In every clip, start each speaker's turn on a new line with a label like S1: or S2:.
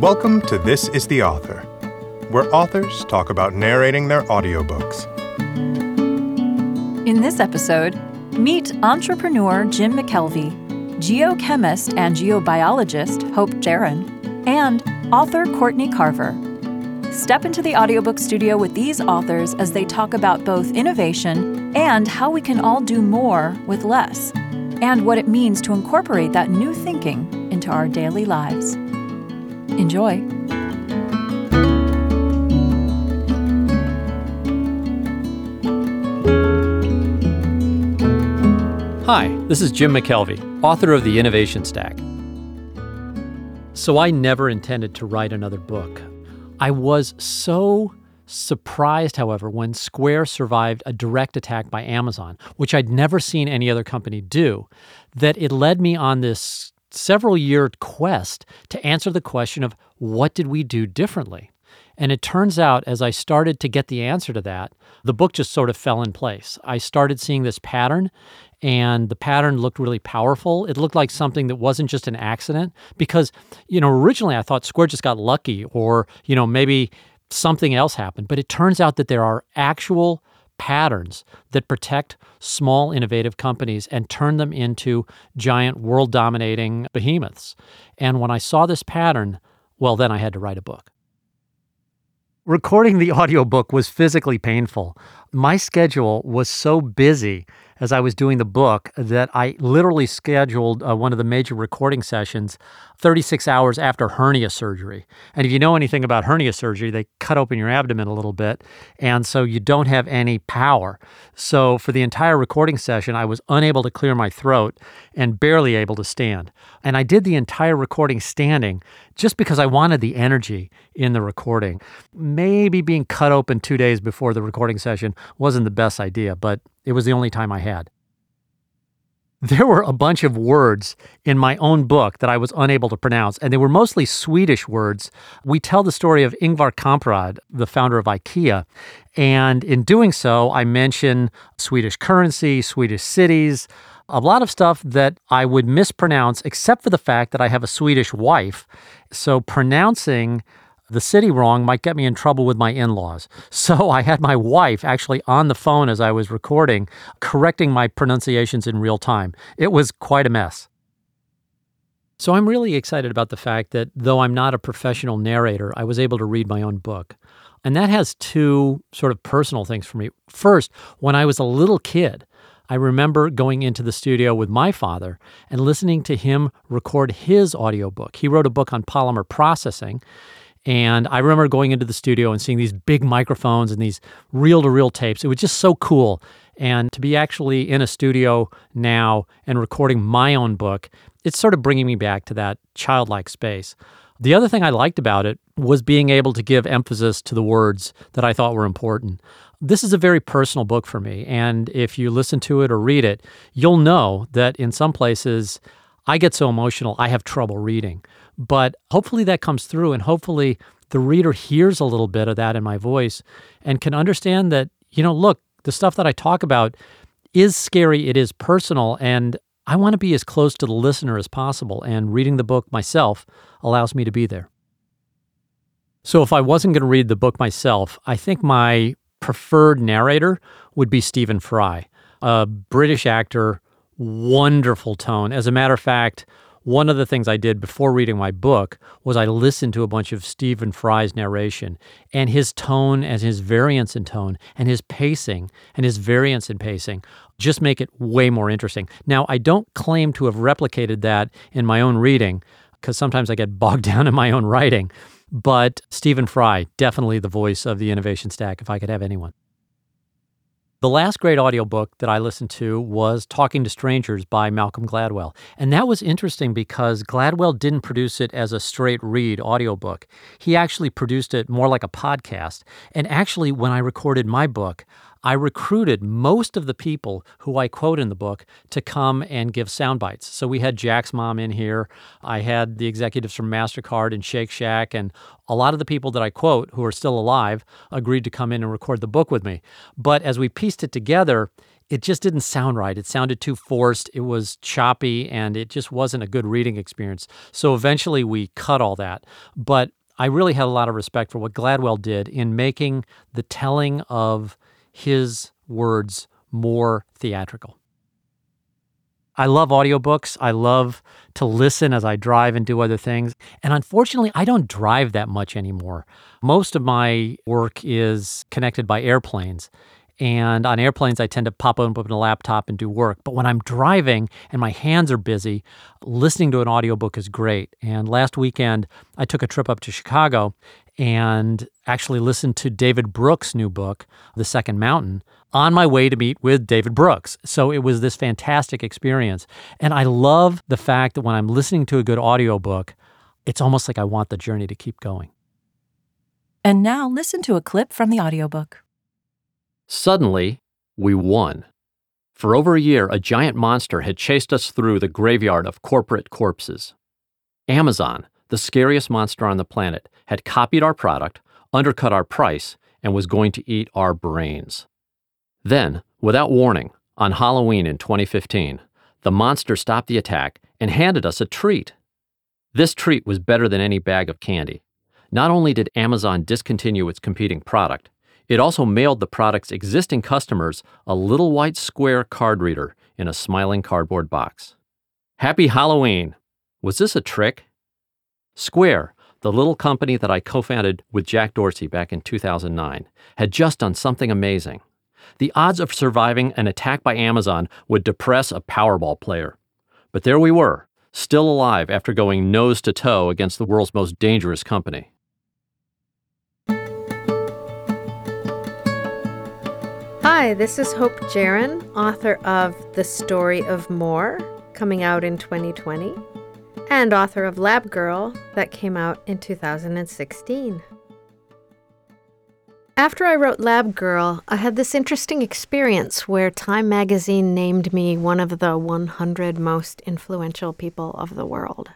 S1: Welcome to This is the Author, where authors talk about narrating their audiobooks.
S2: In this episode, meet entrepreneur Jim McKelvey, geochemist and geobiologist Hope Jahren, and author Courtney Carver. Step into the audiobook studio with these authors as they talk about both innovation and how we can all do more with less, and what it means to incorporate that new thinking into our daily lives. Enjoy.
S3: Hi, this is Jim McKelvey, author of The Innovation Stack. So, I never intended to write another book. I was so surprised, however, when Square survived a direct attack by Amazon, which I'd never seen any other company do, that it led me on this several year quest to answer the question of what did we do differently? And it turns out, as I started to get the answer to that, the book just sort of fell in place. I started seeing this pattern, and the pattern looked really powerful. It looked like something that wasn't just an accident because, you know, originally I thought Square just got lucky or, you know, maybe something else happened. But it turns out that there are actual patterns that protect small innovative companies and turn them into giant world dominating behemoths. And when I saw this pattern, well, then I had to write a book. Recording the audiobook was physically painful. My schedule was so busy as I was doing the book that I literally scheduled uh, one of the major recording sessions 36 hours after hernia surgery. And if you know anything about hernia surgery, they cut open your abdomen a little bit, and so you don't have any power. So for the entire recording session, I was unable to clear my throat and barely able to stand. And I did the entire recording standing just because I wanted the energy in the recording. Maybe being cut open two days before the recording session wasn't the best idea, but it was the only time I had. There were a bunch of words in my own book that I was unable to pronounce, and they were mostly Swedish words. We tell the story of Ingvar Kamprad, the founder of IKEA, and in doing so, I mention Swedish currency, Swedish cities, a lot of stuff that I would mispronounce, except for the fact that I have a Swedish wife. So pronouncing the city wrong might get me in trouble with my in laws. So I had my wife actually on the phone as I was recording, correcting my pronunciations in real time. It was quite a mess. So I'm really excited about the fact that though I'm not a professional narrator, I was able to read my own book. And that has two sort of personal things for me. First, when I was a little kid, I remember going into the studio with my father and listening to him record his audiobook. He wrote a book on polymer processing. And I remember going into the studio and seeing these big microphones and these reel to reel tapes. It was just so cool. And to be actually in a studio now and recording my own book, it's sort of bringing me back to that childlike space. The other thing I liked about it was being able to give emphasis to the words that I thought were important. This is a very personal book for me. And if you listen to it or read it, you'll know that in some places I get so emotional, I have trouble reading. But hopefully that comes through, and hopefully the reader hears a little bit of that in my voice and can understand that, you know, look, the stuff that I talk about is scary, it is personal, and I want to be as close to the listener as possible. And reading the book myself allows me to be there. So if I wasn't going to read the book myself, I think my preferred narrator would be Stephen Fry, a British actor, wonderful tone. As a matter of fact, one of the things I did before reading my book was I listened to a bunch of Stephen Fry's narration and his tone and his variance in tone and his pacing and his variance in pacing just make it way more interesting. Now, I don't claim to have replicated that in my own reading because sometimes I get bogged down in my own writing. But Stephen Fry, definitely the voice of the innovation stack, if I could have anyone. The last great audiobook that I listened to was Talking to Strangers by Malcolm Gladwell. And that was interesting because Gladwell didn't produce it as a straight read audiobook. He actually produced it more like a podcast. And actually, when I recorded my book, I recruited most of the people who I quote in the book to come and give sound bites. So we had Jack's mom in here. I had the executives from MasterCard and Shake Shack, and a lot of the people that I quote who are still alive agreed to come in and record the book with me. But as we pieced it together, it just didn't sound right. It sounded too forced, it was choppy, and it just wasn't a good reading experience. So eventually we cut all that. But I really had a lot of respect for what Gladwell did in making the telling of his words more theatrical. I love audiobooks. I love to listen as I drive and do other things. And unfortunately, I don't drive that much anymore. Most of my work is connected by airplanes. And on airplanes, I tend to pop open a laptop and do work. But when I'm driving and my hands are busy, listening to an audiobook is great. And last weekend, I took a trip up to Chicago and actually listened to David Brooks' new book, The Second Mountain, on my way to meet with David Brooks. So it was this fantastic experience. And I love the fact that when I'm listening to a good audiobook, it's almost like I want the journey to keep going.
S2: And now listen to a clip from the audiobook.
S3: Suddenly, we won. For over a year, a giant monster had chased us through the graveyard of corporate corpses. Amazon, the scariest monster on the planet, had copied our product, undercut our price, and was going to eat our brains. Then, without warning, on Halloween in 2015, the monster stopped the attack and handed us a treat. This treat was better than any bag of candy. Not only did Amazon discontinue its competing product, it also mailed the product's existing customers a little white square card reader in a smiling cardboard box. Happy Halloween! Was this a trick? Square, the little company that I co founded with Jack Dorsey back in 2009, had just done something amazing. The odds of surviving an attack by Amazon would depress a Powerball player. But there we were, still alive after going nose to toe against the world's most dangerous company.
S4: Hi, this is Hope Jahren, author of The Story of More, coming out in 2020, and author of Lab Girl, that came out in 2016. After I wrote Lab Girl, I had this interesting experience where Time magazine named me one of the 100 most influential people of the world.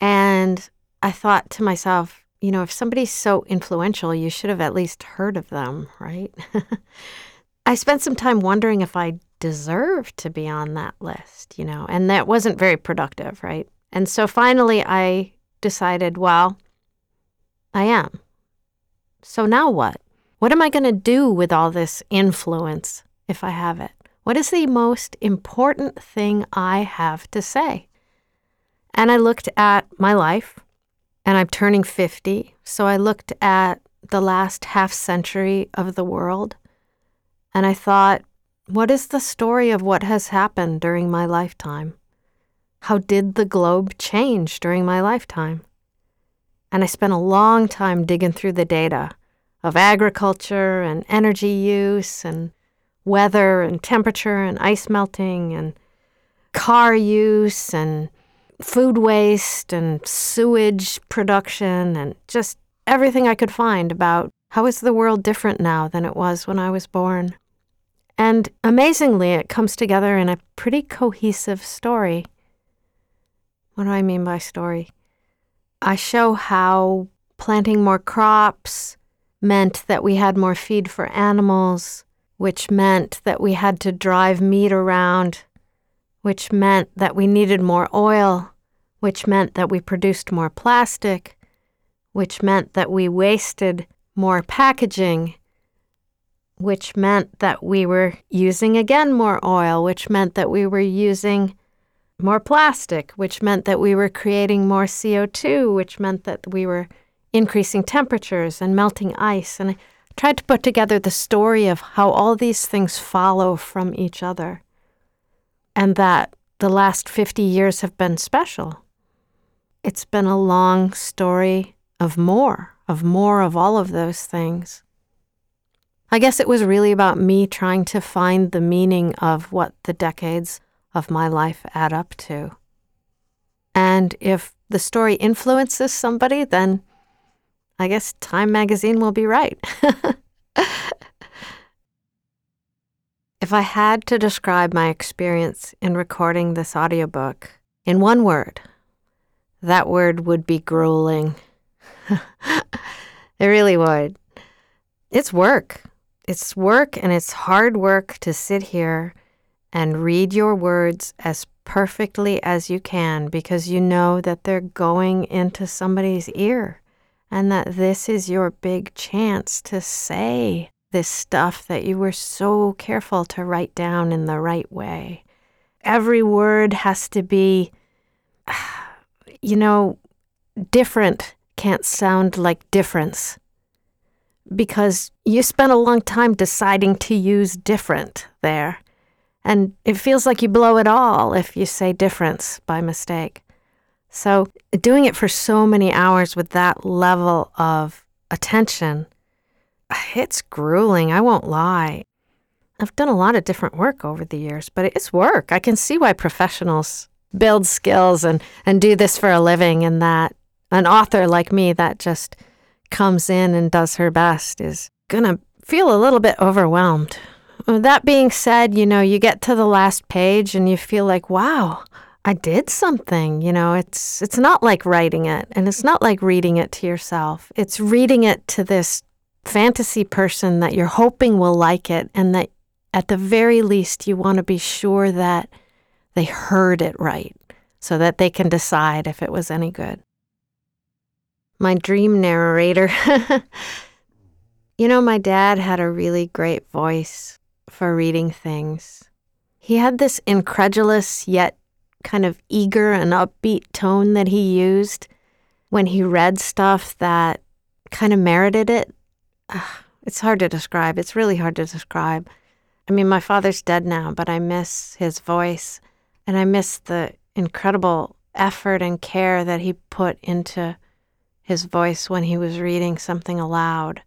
S4: And I thought to myself, you know, if somebody's so influential, you should have at least heard of them, right? I spent some time wondering if I deserved to be on that list, you know, and that wasn't very productive, right? And so finally I decided, well, I am. So now what? What am I going to do with all this influence if I have it? What is the most important thing I have to say? And I looked at my life and I'm turning 50. So I looked at the last half century of the world and I thought, what is the story of what has happened during my lifetime? How did the globe change during my lifetime? And I spent a long time digging through the data of agriculture and energy use and weather and temperature and ice melting and car use and food waste and sewage production and just everything I could find about how is the world different now than it was when I was born. And amazingly, it comes together in a pretty cohesive story. What do I mean by story? I show how planting more crops meant that we had more feed for animals, which meant that we had to drive meat around which meant that we needed more oil, which meant that we produced more plastic, which meant that we wasted more packaging, which meant that we were using again more oil, which meant that we were using more plastic, which meant that we were creating more CO2, which meant that we were increasing temperatures and melting ice. And I tried to put together the story of how all these things follow from each other and that the last 50 years have been special. It's been a long story of more, of more of all of those things. I guess it was really about me trying to find the meaning of what the decades of my life add up to. And if the story influences somebody, then I guess Time magazine will be right. If I had to describe my experience in recording this audiobook in one word, that word would be grueling. it really would. It's work. it's work and it's hard work to sit here and read your words as perfectly as you can because you know that they're going into somebody's ear and that this is your big chance to say this stuff that you were so careful to write down in the right way. Every word has to be, you know, different can't sound like difference because you spent a long time deciding to use different there. And it feels like you blow it all if you say difference by mistake. So, doing it for so many hours with that level of attention, it's grueling, I won't lie. I've done a lot of different work over the years, but it's work. I can see why professionals build skills and, and do this for a living, and that an author like me that just comes in and does her best is going to feel a little bit overwhelmed. That being said, you know, you get to the last page and you feel like, wow, I did something. You know, it's it's not like writing it and it's not like reading it to yourself. It's reading it to this fantasy person that you're hoping will like it and that at the very least you want to be sure that they heard it right so that they can decide if it was any good my dream narrator. you know, my dad had a really great voice for reading things. He had this incredulous yet kind of eager and upbeat tone that he used when he read stuff that kind of merited it. It's hard to describe. It's really hard to describe. I mean, my father's dead now, but I miss his voice and I miss the incredible effort and care that he put into his voice when he was reading something aloud,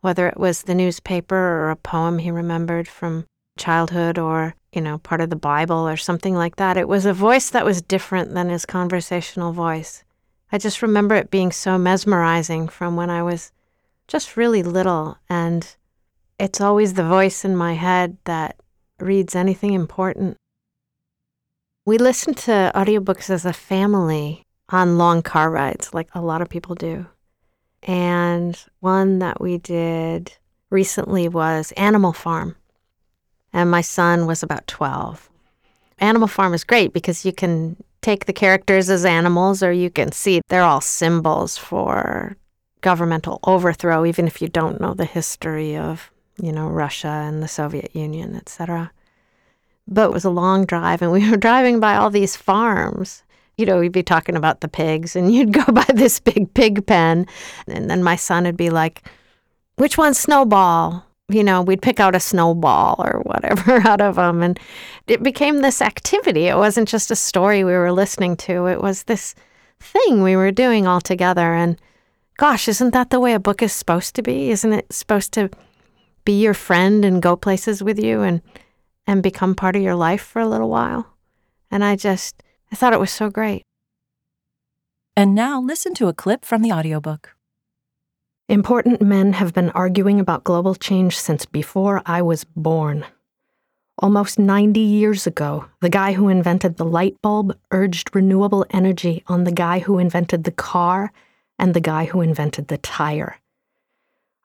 S4: whether it was the newspaper or a poem he remembered from childhood or, you know, part of the Bible or something like that. It was a voice that was different than his conversational voice. I just remember it being so mesmerizing from when I was just really little. And it's always the voice in my head that reads anything important. We listen to audiobooks as a family on long car rides, like a lot of people do. And one that we did recently was Animal Farm. And my son was about 12. Animal Farm is great because you can take the characters as animals, or you can see they're all symbols for governmental overthrow, even if you don't know the history of, you know, Russia and the Soviet Union, etc. But it was a long drive, and we were driving by all these farms you know, we'd be talking about the pigs, and you'd go by this big pig pen, and then my son would be like, "Which one's Snowball?" You know, we'd pick out a snowball or whatever out of them, and it became this activity. It wasn't just a story we were listening to; it was this thing we were doing all together. And gosh, isn't that the way a book is supposed to be? Isn't it supposed to be your friend and go places with you and and become part of your life for a little while? And I just I thought it was so great.
S2: And now listen to a clip from the audiobook.
S5: Important men have been arguing about global change since before I was born. Almost 90 years ago, the guy who invented the light bulb urged renewable energy on the guy who invented the car and the guy who invented the tire.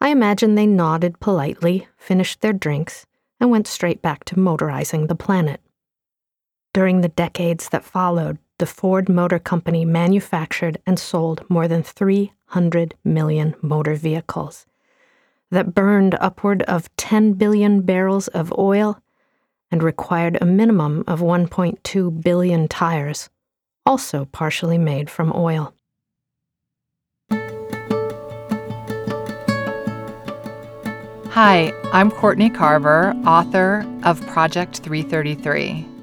S5: I imagine they nodded politely, finished their drinks, and went straight back to motorizing the planet. During the decades that followed, the Ford Motor Company manufactured and sold more than 300 million motor vehicles that burned upward of 10 billion barrels of oil and required a minimum of 1.2 billion tires, also partially made from oil.
S6: Hi, I'm Courtney Carver, author of Project 333.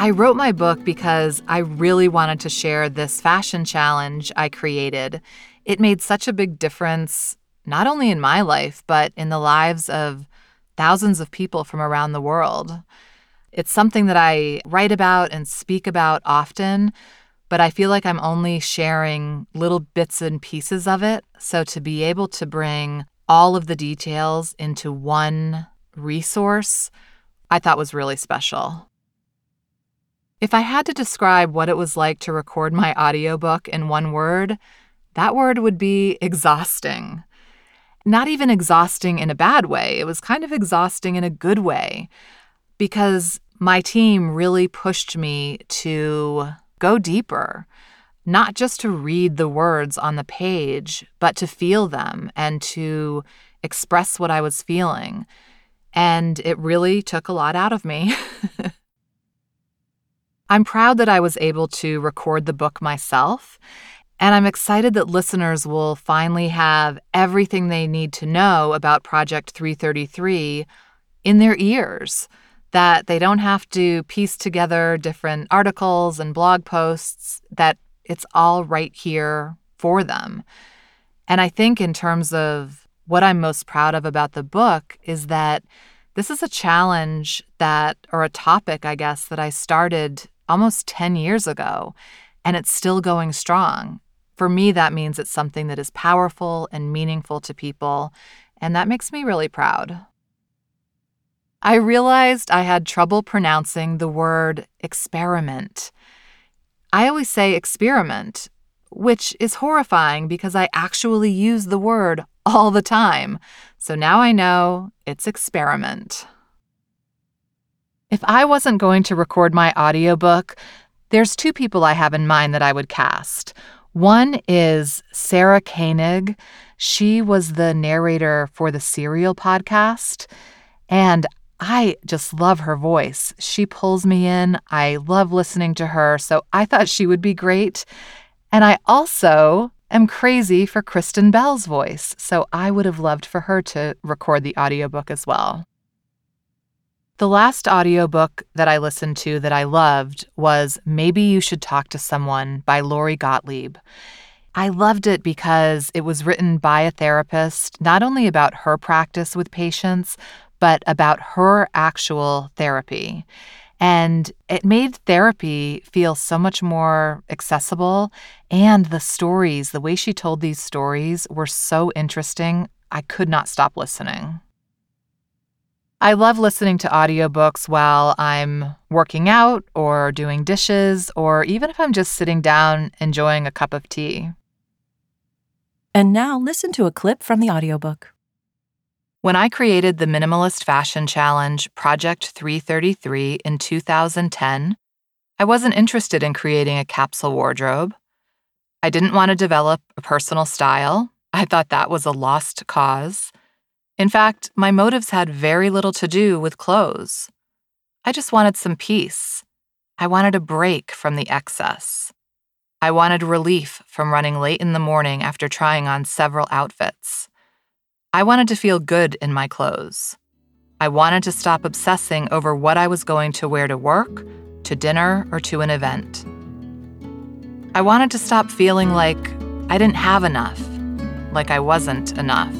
S6: I wrote my book because I really wanted to share this fashion challenge I created. It made such a big difference, not only in my life, but in the lives of thousands of people from around the world. It's something that I write about and speak about often, but I feel like I'm only sharing little bits and pieces of it. So to be able to bring all of the details into one resource, I thought was really special. If I had to describe what it was like to record my audiobook in one word, that word would be exhausting. not even exhausting in a bad way. It was kind of exhausting in a good way because my team really pushed me to go deeper, not just to read the words on the page, but to feel them and to express what I was feeling. And it really took a lot out of me. I'm proud that I was able to record the book myself and I'm excited that listeners will finally have everything they need to know about Project 333 in their ears, that they don't have to piece together different articles and blog posts, that it's all right here for them. And I think, in terms of what I'm most proud of about the book, is that this is a challenge that, or a topic, I guess, that I started almost 10 years ago, and it's still going strong. For me, that means it's something that is powerful and meaningful to people, and that makes me really proud. I realized I had trouble pronouncing the word experiment. I always say experiment, which is horrifying because I actually use the word all the time. So now I know it's experiment. If I wasn't going to record my audiobook, there's two people I have in mind that I would cast. One is Sarah Koenig. She was the narrator for the Serial podcast. And I just love her voice. She pulls me in. I love listening to her. So I thought she would be great. And I also am crazy for Kristen Bell's voice. So I would have loved for her to record the audiobook as well. The last audiobook that I listened to that I loved was Maybe You Should Talk to Someone by Lori Gottlieb. I loved it because it was written by a therapist, not only about her practice with patients, but about her actual therapy. And it made therapy feel so much more accessible. And the stories, the way she told these stories were so interesting. I could not stop listening. I love listening to audiobooks while I'm working out or doing dishes, or even if I'm just sitting down enjoying a cup of tea.
S2: And now listen to a clip from the audiobook.
S6: When I created the Minimalist Fashion Challenge Project 333 in 2010, I wasn't interested in creating a capsule wardrobe. I didn't want to develop a personal style. I thought that was a lost cause. In fact, my motives had very little to do with clothes. I just wanted some peace. I wanted a break from the excess. I wanted relief from running late in the morning after trying on several outfits. I wanted to feel good in my clothes. I wanted to stop obsessing over what I was going to wear to work, to dinner, or to an event. I wanted to stop feeling like I didn't have enough, like I wasn't enough.